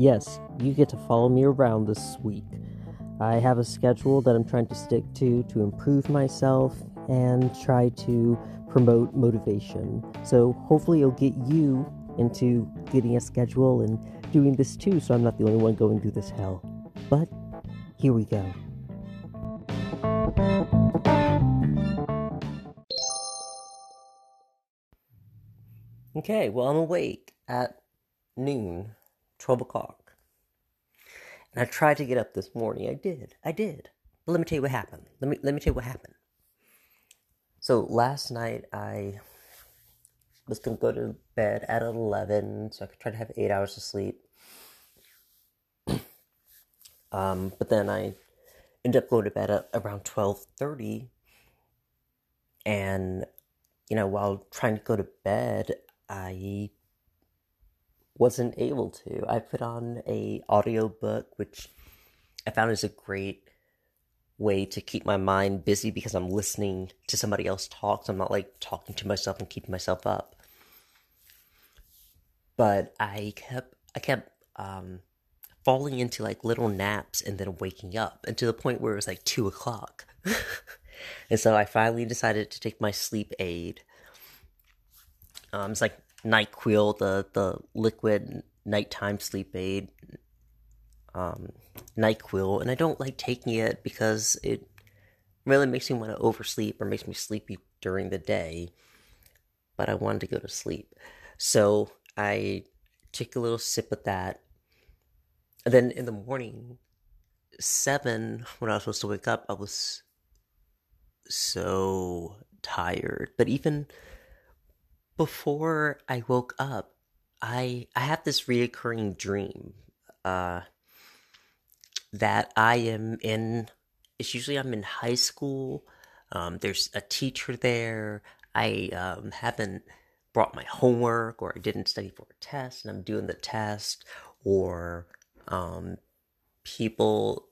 Yes, you get to follow me around this week. I have a schedule that I'm trying to stick to to improve myself and try to promote motivation. So hopefully it'll get you into getting a schedule and doing this too, so I'm not the only one going through this hell. But here we go. Okay, well, I'm awake at noon, 12 o'clock. And I tried to get up this morning. I did. I did. But let me tell you what happened. Let me let me tell you what happened. So last night I was gonna go to bed at eleven, so I could try to have eight hours of sleep. um, but then I ended up going to bed at around twelve thirty, and you know, while trying to go to bed, I wasn't able to. I put on a audiobook, which I found is a great way to keep my mind busy because I'm listening to somebody else talk. So I'm not like talking to myself and keeping myself up. But I kept I kept um, falling into like little naps and then waking up, and to the point where it was like two o'clock. and so I finally decided to take my sleep aid. Um, it's like Nyquil, the the liquid nighttime sleep aid. Um, NyQuil, and I don't like taking it because it really makes me want to oversleep or makes me sleepy during the day. But I wanted to go to sleep. So I took a little sip of that. And then in the morning, seven, when I was supposed to wake up, I was so tired. But even before I woke up, I I have this reoccurring dream. Uh that I am in. It's usually I'm in high school. Um, there's a teacher there. I um, haven't brought my homework, or I didn't study for a test, and I'm doing the test, or um, people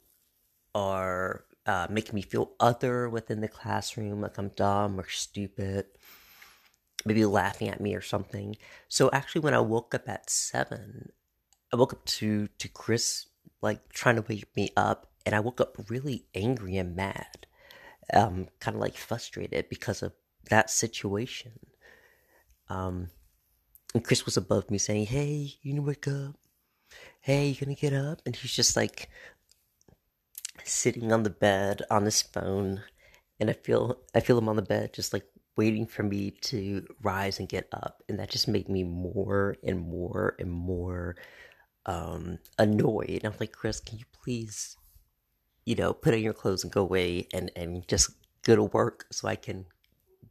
are uh, making me feel other within the classroom, like I'm dumb or stupid, maybe laughing at me or something. So actually, when I woke up at seven, I woke up to to Chris like trying to wake me up, and I woke up really angry and mad, um, kind of like frustrated because of that situation. Um, and Chris was above me saying, "Hey, you need to wake up. Hey, you gonna get up?" And he's just like sitting on the bed on his phone, and I feel I feel him on the bed, just like waiting for me to rise and get up, and that just made me more and more and more um, annoyed. I'm like, Chris, can you please, you know, put on your clothes and go away and, and just go to work so I can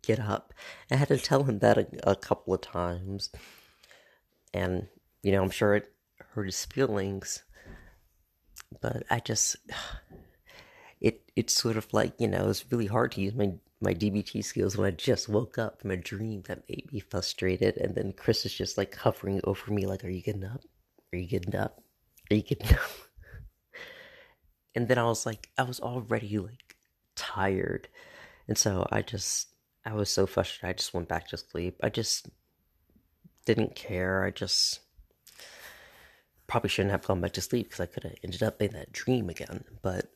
get up? I had to tell him that a, a couple of times. And, you know, I'm sure it hurt his feelings. But I just, it it's sort of like, you know, it's really hard to use my my DBT skills when I just woke up from a dream that made me frustrated, and then Chris is just like hovering over me, like, "Are you getting up? Are you getting up? Are you getting up? and then I was like, I was already like tired. And so I just, I was so frustrated. I just went back to sleep. I just didn't care. I just probably shouldn't have gone back to sleep because I could have ended up in that dream again. But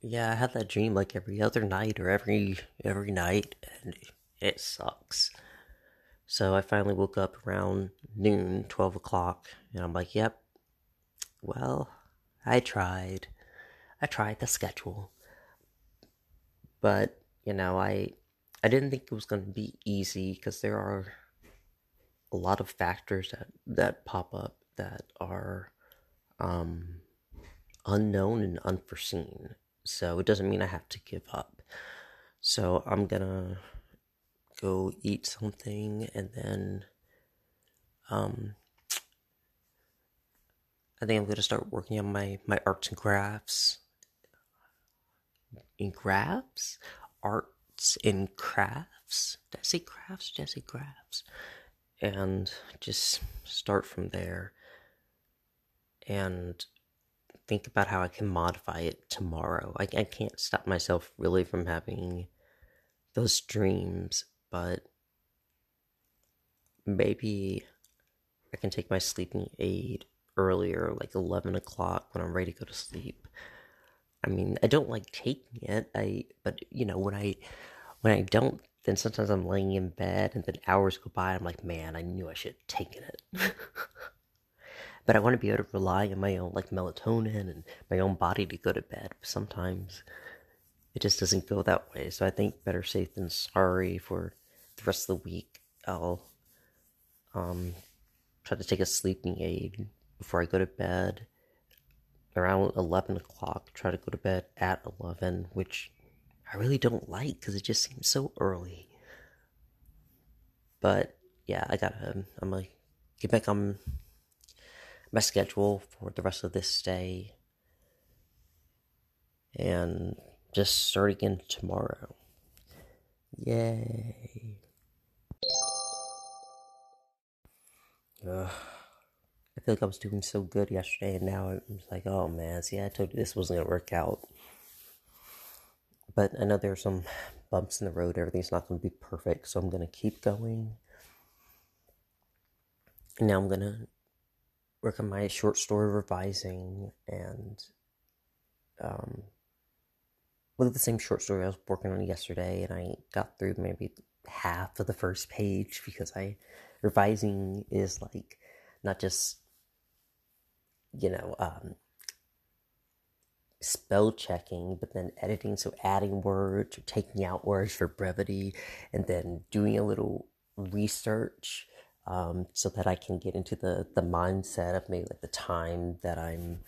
yeah, I had that dream like every other night or every every night, and it sucks. So I finally woke up around noon, 12 o'clock, and I'm like, yep, well, I tried. I tried the schedule. But, you know, I I didn't think it was going to be easy because there are a lot of factors that that pop up that are um unknown and unforeseen. So it doesn't mean I have to give up. So I'm to go eat something and then um I think I'm gonna start working on my my arts and crafts. In crafts? Arts and crafts? Did I say crafts? Did I say crafts? And just start from there and think about how I can modify it tomorrow. I, I can't stop myself really from having those dreams but maybe I can take my sleeping aid earlier, like 11 o'clock when I'm ready to go to sleep. I mean, I don't like taking it. I but you know when I when I don't, then sometimes I'm laying in bed and then hours go by. I'm like, man, I knew I should have taken it. but I want to be able to rely on my own like melatonin and my own body to go to bed. Sometimes it just doesn't go that way. So I think better safe than sorry for the rest of the week. I'll um try to take a sleeping aid before I go to bed around 11 o'clock, try to go to bed at 11, which I really don't like because it just seems so early. But yeah, I gotta, I'm gonna get back on my schedule for the rest of this day and just start again tomorrow. Yay. Ugh. I feel like I was doing so good yesterday, and now I'm like, oh man, see, I told you this wasn't gonna work out. But I know there are some bumps in the road. Everything's not gonna be perfect, so I'm gonna keep going. And now I'm gonna work on my short story revising and um, look at the same short story I was working on yesterday, and I got through maybe half of the first page? Because I revising is like not just you know, um, spell checking, but then editing, so adding words or taking out words for brevity, and then doing a little research um, so that I can get into the the mindset of maybe like the time that I'm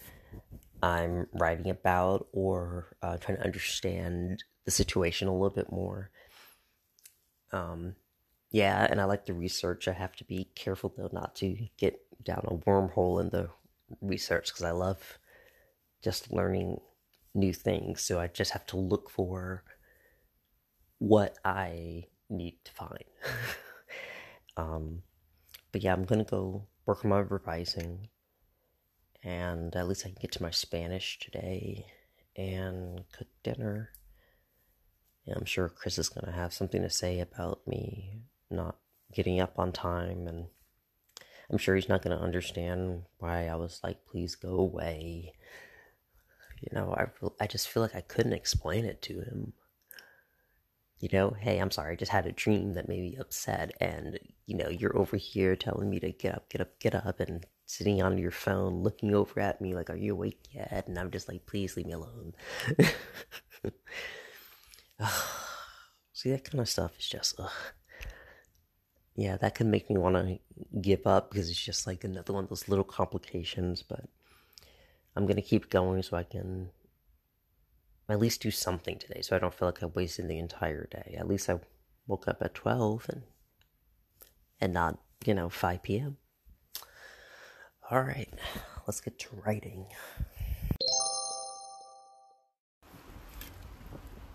I'm writing about, or uh, trying to understand the situation a little bit more. Um, yeah, and I like the research. I have to be careful though not to get down a wormhole in the research because I love just learning new things. So I just have to look for what I need to find. um, but yeah, I'm gonna go work on my revising, and at least I can get to my Spanish today and cook dinner. And I'm sure Chris is gonna have something to say about me not getting up on time and I'm sure he's not to understand why I was like, please go away. You know, I, I just feel like I couldn't explain it to him. You know, hey, I'm sorry, I just had a dream that made me upset, and, you know, you're over here telling me to get up, get up, get up, and sitting on your phone looking over at me like, are you awake yet? And I'm just like, please leave me alone. See, that kind of stuff is just, ugh yeah, that could make me want to give up because it's just like another one of those little complications. But I'm gonna keep going so I can at least do something today, so I don't feel like I wasted the entire day. At least I woke up at twelve and and not you know five p.m. All right, let's get to writing.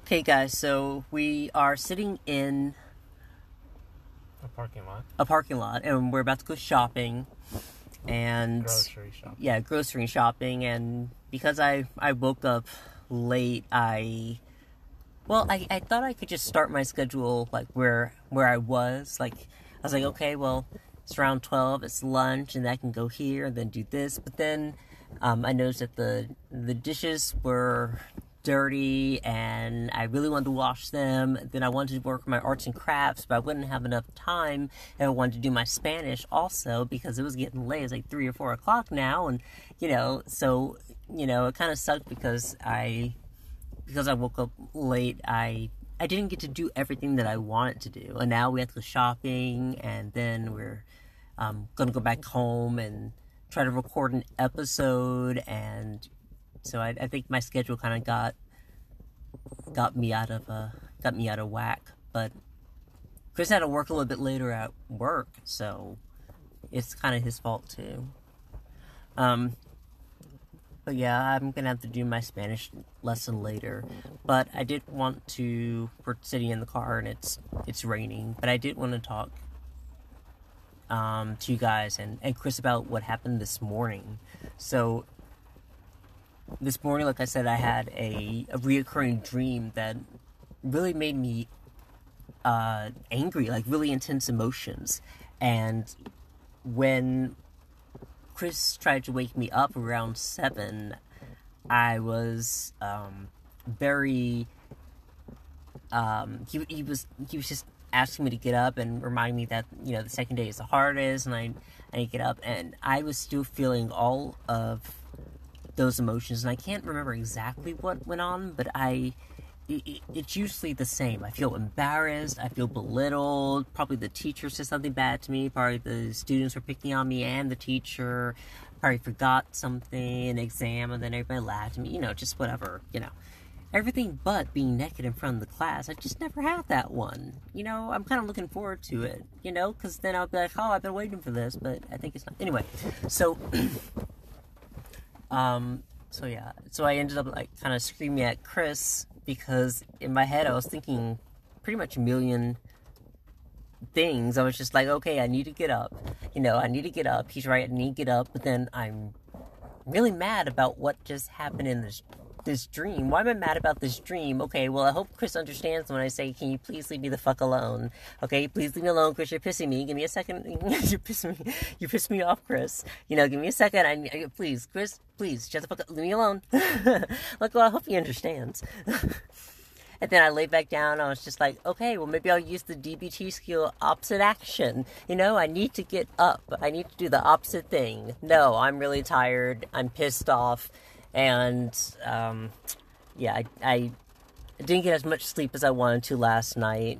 Okay, guys, so we are sitting in a parking lot. A parking lot, and we're about to go shopping. And grocery shopping. Yeah, grocery shopping, and because I I woke up late, I well, I, I thought I could just start my schedule like where where I was. Like I was like, okay, well, it's around twelve, it's lunch, and I can go here and then do this. But then um, I noticed that the the dishes were dirty and I really wanted to wash them. Then I wanted to work my arts and crafts, but I wouldn't have enough time. And I wanted to do my Spanish also because it was getting late. It's like three or four o'clock now. And, you know, so, you know, it kind of sucked because I, because I woke up late, I, I didn't get to do everything that I wanted to do. And now we have to go shopping and then we're um, to go back home and try to record an episode and so I, I think my schedule kind of got got me out of uh, got me out of whack. But Chris had to work a little bit later at work, so it's kind of his fault too. Um, but yeah, I'm gonna have to do my Spanish lesson later. But I did want to. We're sitting in the car and it's it's raining, but I did want to talk um, to you guys and and Chris about what happened this morning. So this morning, like I said, I had a, a reoccurring dream that really made me uh, angry, like really intense emotions. And when Chris tried to wake me up around seven, I was um, very. Um, he he was he was just asking me to get up and remind me that you know the second day is the hardest, and I I get up, and I was still feeling all of those emotions, and I can't remember exactly what went on, but I it's usually the same. I feel embarrassed. I feel belittled. Probably the teacher said something bad to me. Probably the students were picking on me and the teacher. Probably forgot something, in an exam, and then everybody laughed at me. You know, just whatever. You know, everything but being naked in front of the class. I just never had that one. You know, I'm kind of looking forward to it. You know, because then I'll be like, oh, I've been waiting for this, but I think it's not. Anyway, so. um. So yeah. So I ended up like kind of screaming at Chris because in my head I was thinking pretty much a million things. I was just like, okay, I need to get up. You know, I need to get up. He's right, I need to get up. But then I'm really mad about what just happened in this this dream. Why am I mad about this dream? Okay, well, I hope Chris understands when I say, can you please leave me the fuck alone? Okay, please leave me alone, Chris. You're pissing me. Give me a second. you piss me. You piss me off, Chris. You know, give me a second. I, I please, Chris, please, shut the fuck up. Leave me alone. Look, well, I hope he understands. And then I lay back down. I was just like, okay, well, maybe I'll use the DBT skill opposite action. You know, I need to get up. I need to do the opposite thing. No, I'm really tired. I'm pissed off and um, yeah, I, I didn't get as much sleep as I wanted to last night.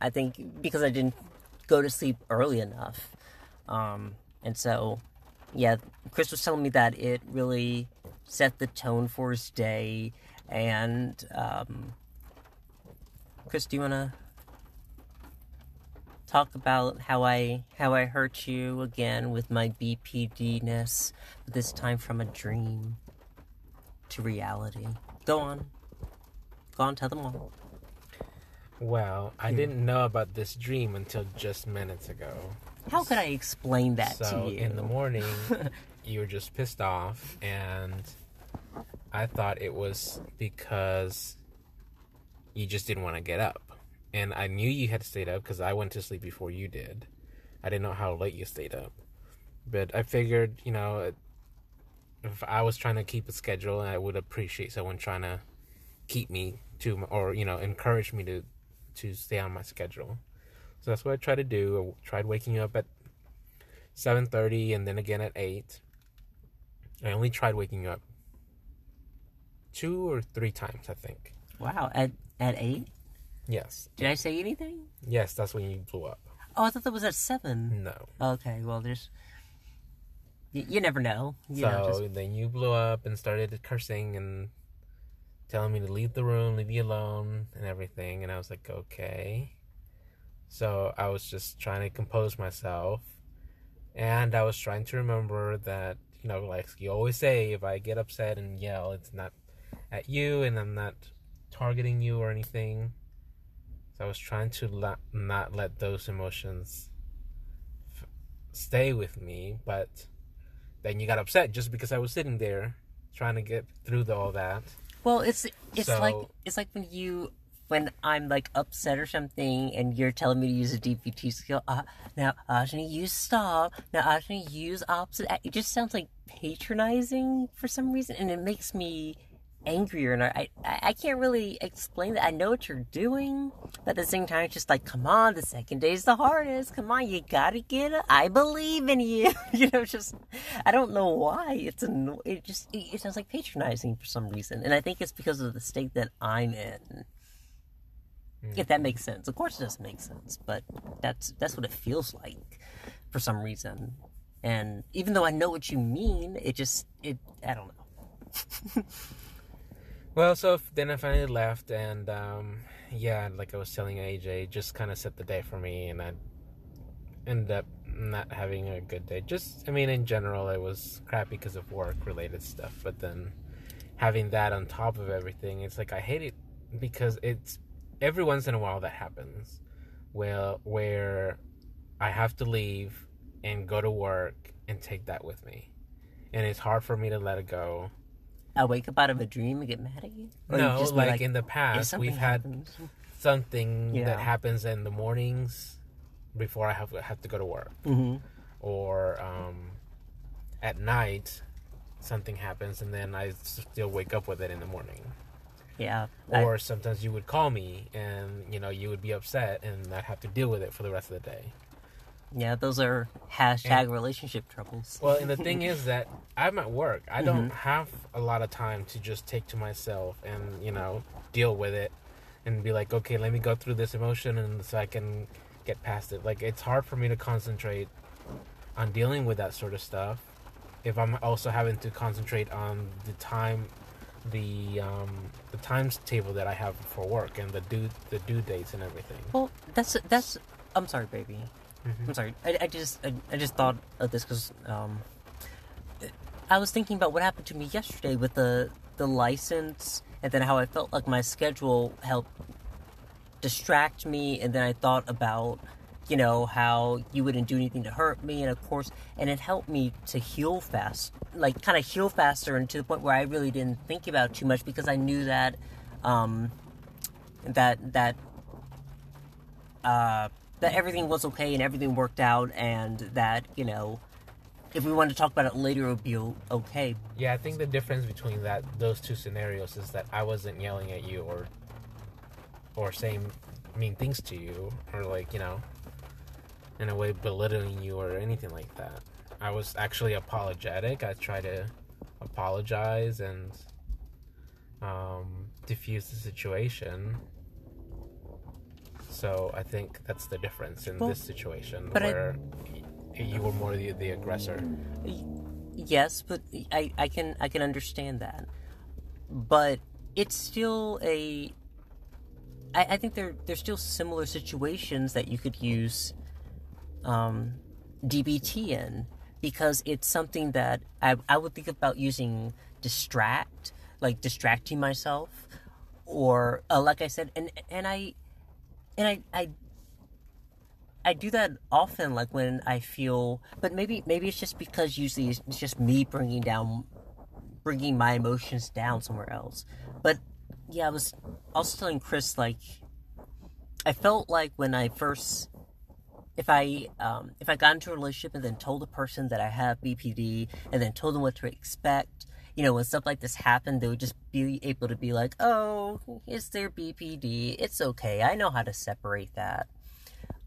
I think because I didn't go to sleep early enough, um, and so yeah, Chris was telling me that it really set the tone for his day. And um, Chris, do you want to talk about how I how I hurt you again with my BPD-ness, but this time from a dream? To reality. Go on. Go on, tell them all. Well, I hmm. didn't know about this dream until just minutes ago. How could I explain that so to you? in the morning, you were just pissed off, and I thought it was because you just didn't want to get up. And I knew you had stayed up because I went to sleep before you did. I didn't know how late you stayed up. But I figured, you know, if I was trying to keep a schedule, I would appreciate someone trying to keep me to, or you know, encourage me to to stay on my schedule. So that's what I tried to do. I tried waking up at seven thirty, and then again at eight. I only tried waking up two or three times, I think. Wow, at at eight. Yes. Did I say anything? Yes, that's when you blew up. Oh, I thought that was at seven. No. Okay, well, there's you, never know. You so know, just... then you blew up and started cursing and telling me to leave the room, leave me alone, and everything. And I was like, okay. So I was just trying to compose myself. And I was trying to remember that, you know, like you always say, if I get upset and yell, it's not at you and I'm not targeting you or anything. So I was trying to la- not let those emotions f- stay with me, but then you got upset just because I was sitting there trying to get through the, all that. Well, it's it's so, like it's like when you when I'm like upset or something and you're telling me to use a DBT skill. Uh, now, Ajani, use stop. Now, Ajani, use opposite. It just sounds like patronizing for some reason, and it makes me angrier and I, I, I can't really explain that. I know what you're doing, but at the same time, it's just like, come on, the second day's the hardest. Come on, you gotta get it. I believe in you. you know, just I don't know why it's a it just it, it sounds like patronizing for some reason, and I think it's because of the state that I'm in. Mm. If that makes sense, of course it doesn't make sense, but that's that's what it feels like for some reason. And even though I know what you mean, it just it I don't know. Well, so then I finally left, and um, yeah, like I was telling AJ, just kind of set the day for me, and I ended up not having a good day. Just, I mean, in general, it was crappy because of work related stuff, but then having that on top of everything, it's like I hate it because it's every once in a while that happens, well, where I have to leave and go to work and take that with me, and it's hard for me to let it go I wake up out of a dream and get mad at you? Or no, you like, like, in the past, we've happens. had something yeah. that happens in the mornings before I have have to go to work, mm-hmm. or um, at night something happens and then I still wake up with it in the morning. Yeah. Or I, sometimes you would call me and you know you would be upset and I'd have to deal with it for the rest of the day. Yeah, those are hashtag And- relationship troubles. Well, and the thing is that I'm at work. I don't Mm-hmm. have a lot of time to just take to myself and you know deal with it and be like, okay, let me go through this emotion and so I can get past it. Like it's hard for me to concentrate on dealing with that sort of stuff if I'm also having to concentrate on the time, the um, the times table that I have for work and the due the due dates and everything. Well, that's that's. I'm sorry, baby. Mhm. I'm sorry. I, I just I, I just thought of this because um, I was thinking about what happened to me yesterday with the the license, and then how I felt like my schedule helped distract me, and then I thought about you know how you wouldn't do anything to hurt me, and of course, and it helped me to heal fast, like kind of heal faster, and to the point where I really didn't think about too much because I knew that um, that that uh, that everything was okay and everything worked out, and that you know, if we want to talk about it later, it would be okay. Yeah, I think the difference between that those two scenarios is that I wasn't yelling at you or or saying mean things to you or like, you know, in a way belittling you or anything like that. I was actually apologetic. I tried to apologize and um, diffuse the situation. So I think that's the difference in Well, this situation I- where y you were more the, the aggressor. Yes, but I, I can I can understand that, but it's still a. I, I think there there's still similar situations that you could use, um, DBT in because it's something that I I would think about using distract like distracting myself, or uh, like I said, and and I, and I I I do that often, like when I feel, but maybe maybe it's just because usually it's just me bringing down, bringing my emotions down somewhere else. But yeah, I was also telling Chris like, I felt like when I first, if I um, if I got into a relationship and then told the person that I have BPD and then told them what to expect, you know, when stuff like this happened, they would just be able to be like, oh, it's their BPD, it's okay, I know how to separate that.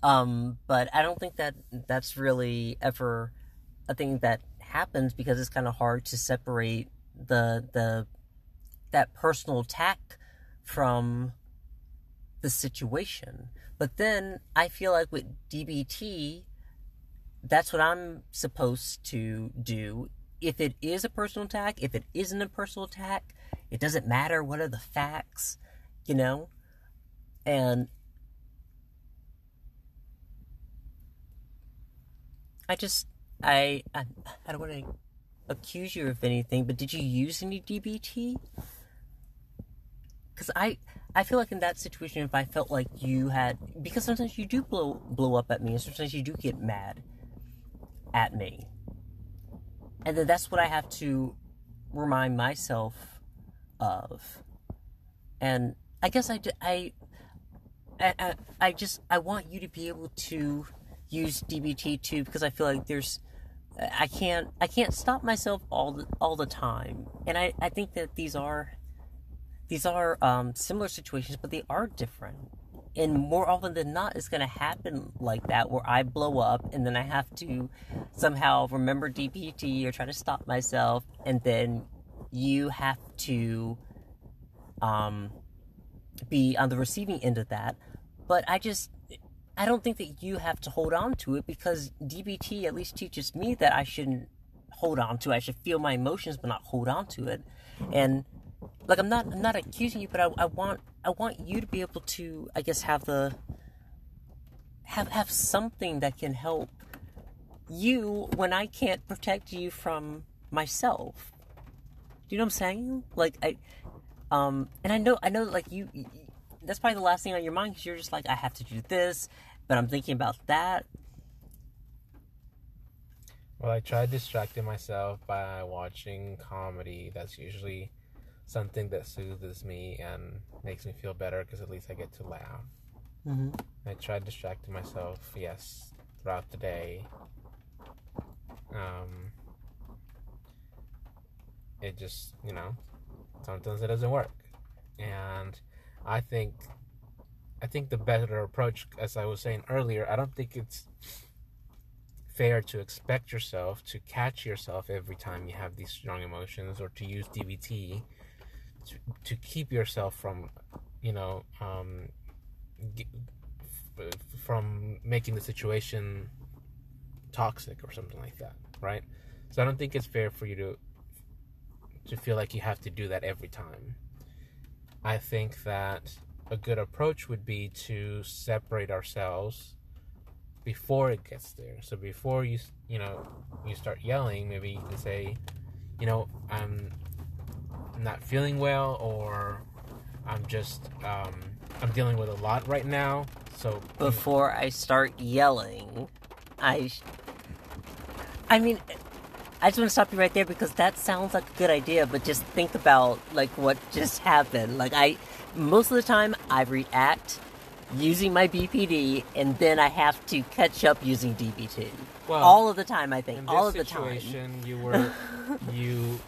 Um, but I don't think that that's really ever a thing that happens because it's kind of hard to separate the the that personal attack from the situation. But then I feel like with DBT, that's what I'm supposed to do. If it is a personal attack, if it isn't a personal attack, it doesn't matter what are the facts, you know? And I just I I, I don't want to accuse you of anything, but did you use any DBT? Because I I feel like in that situation, if I felt like you had, because sometimes you do blow blow up at me, and sometimes you do get mad at me, and then that's what I have to remind myself of, and I guess I I I just I want you to be able to use DBT too because I feel like there's I can't I can't stop myself all the all the time, and I I think that these are these are um, similar situations, but they are different. And more often than not, it's going to happen like that, where I blow up and then I have to somehow remember DBT or try to stop myself, and then you have to um, be on the receiving end of that. But I just, I don't think that you have to hold on to it because DBT at least teaches me that I shouldn't hold on to. it. I should feel my emotions, but not hold on to it. And like I'm not, I'm not accusing you, but I, I want, I want you to be able to, I guess, have the, have have something that can help you when I can't protect you from myself. Do you know what I'm saying? Like I, um, and I know, I know, like you, that's probably the last thing on your mind because you're just like, I have to do this, but I'm thinking about that. Well, I tried distracting myself by watching comedy. That's usually something that soothes me and makes me feel better because at least I get to laugh. Mm-hmm. I tried distracting myself, yes, throughout the day. Um, it just you know sometimes it doesn't work and i think i think the better approach as i was saying earlier i don't think it's fair to expect yourself to catch yourself every time you have these strong emotions or to use dbt to, keep yourself from you know um, from making the situation toxic or something like that right so i don't think it's fair for you to to feel like you have to do that every time. I think that a good approach would be to separate ourselves before it gets there. So before you you know you start yelling, maybe you can say, you know, I'm not feeling well, or I'm just um, I'm dealing with a lot right now. So before I start yelling, I I mean I just want to stop you right there because that sounds like a good idea, but just think about like what just happened. Like I, most of the time, I react using my BPD, and then I have to catch up using DBT. Well, all of the time, I think. all of the time. You were you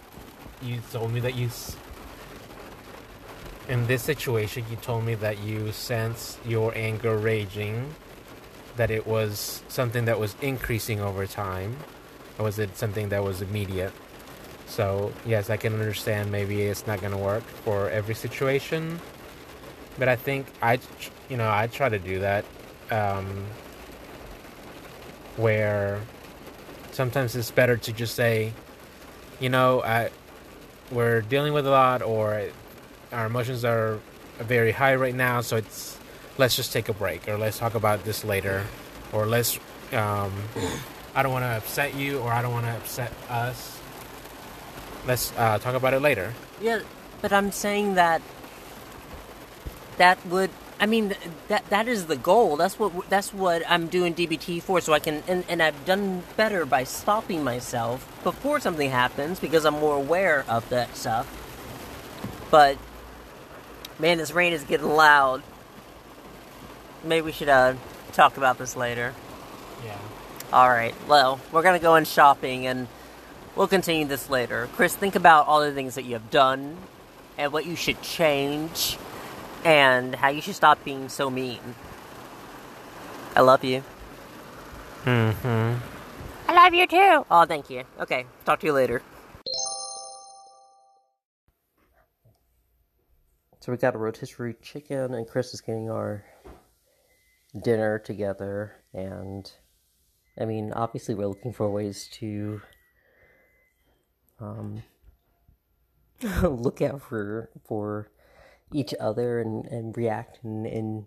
you told me that you. In this situation, you told me that you sense your anger raging, that it was something that was increasing over time or was it something that was immediate? So, yes, I can understand maybe it's not going to work for every situation. But I think I, you know, I try to do that um, where sometimes it's better to just say, you know, I, we're dealing with a lot or our emotions are very high right now, so it's let's just take a break or let's talk about this later or let's um, I don't want to upset you or I don't want to upset us. Let's uh, talk about it later. Yeah, but I'm saying that that would I mean that that is the goal. That's what that's what I'm doing DBT for so I can and, and I've done better by stopping myself before something happens because I'm more aware of that stuff. But man, this rain is getting loud. Maybe we should uh talk about this later. Yeah. Alright, well, we're gonna go in shopping and we'll continue this later. Chris, think about all the things that you have done and what you should change and how you should stop being so mean. I love you. Mm hmm. I love you too. Oh, thank you. Okay, talk to you later. So we got a rotisserie chicken, and Chris is getting our dinner together, and I mean, obviously, we're looking for ways to um, look out for for each other and, and react and, and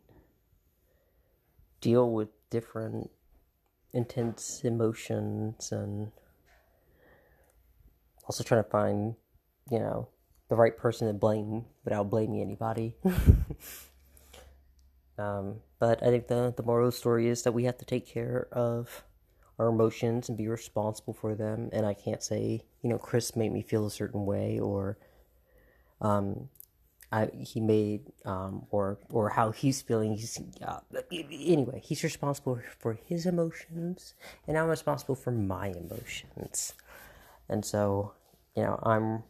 deal with different intense emotions and also trying to find, you know, the right person to blame without blaming anybody. um, but I think the the moral of the story is that we have to take care of our emotions and be responsible for them. And I can't say, you know, Chris made me feel a certain way or um, I, he made um, or or how he's feeling. He's uh, anyway. He's responsible for his emotions, and I'm responsible for my emotions. And so, you know, I'm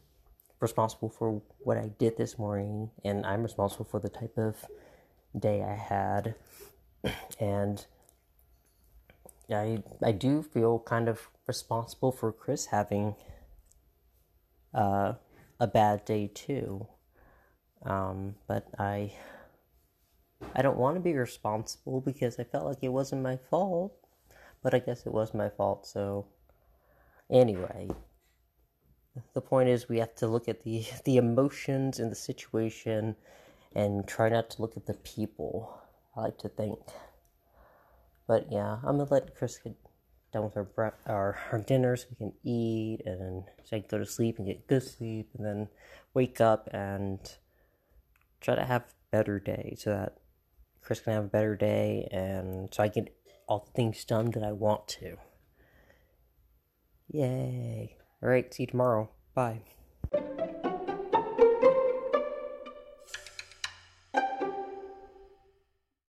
responsible for what I did this morning, and I'm responsible for the type of day I had, and I I do feel kind of responsible for Chris having uh, a bad day too. Um, but I I don't want to be responsible because I felt like it wasn't my fault. But I guess it was my fault. So anyway, the point is we have to look at the the emotions in the situation and try not to look at the people. I like to think. But yeah, I'm gonna let Chris get done with our bre- our, our dinner so we can eat and so I can go to sleep and get good sleep and then wake up and try to have better day so that Chris can have a better day and so I get all the things done that I want to. Yay. Alright, see you tomorrow. Bye.